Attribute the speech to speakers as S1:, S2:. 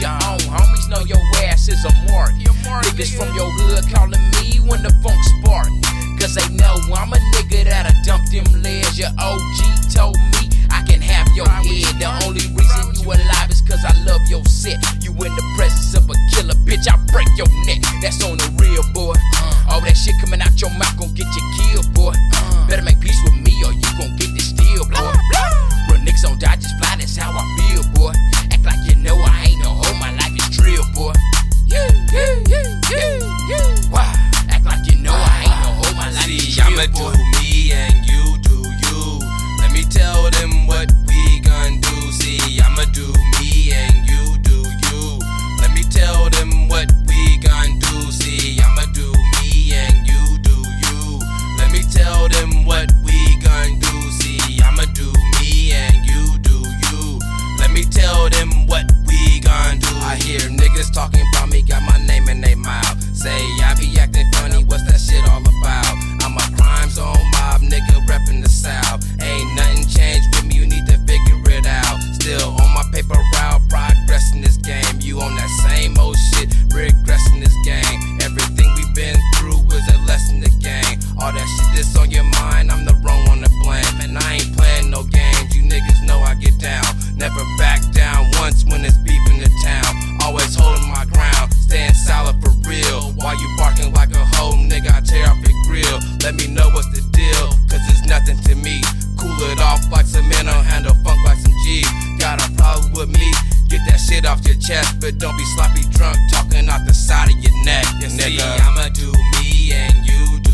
S1: no your own. Homies know your ass is a mark. Niggas from your hood calling me when the funk spark. Cause they know I'm a nigga that'll dump them legs. Your OG told me I can have your head. The only reason you alive is cause I love your set. You in the presence of a killer, bitch. I break your neck. That's on the real, niggas
S2: talking about me, got my name in their mouth. Say I be acting funny, what's that shit all about? I'm a crime zone mob nigga reppin' the South. Ain't nothing changed with me, you need to figure it out. Still on my paper route, progress in this game. You on that same old shit, regressing this game. Everything we've been through was a lesson to gain. All that shit that's on your mind, I'm the wrong one to blame. And I ain't playing no games, you niggas know I get down. Never back down once when it's beef the town. don't be sloppy drunk talking off the side of your neck.
S1: Yes,
S2: nigga, I'ma do me and you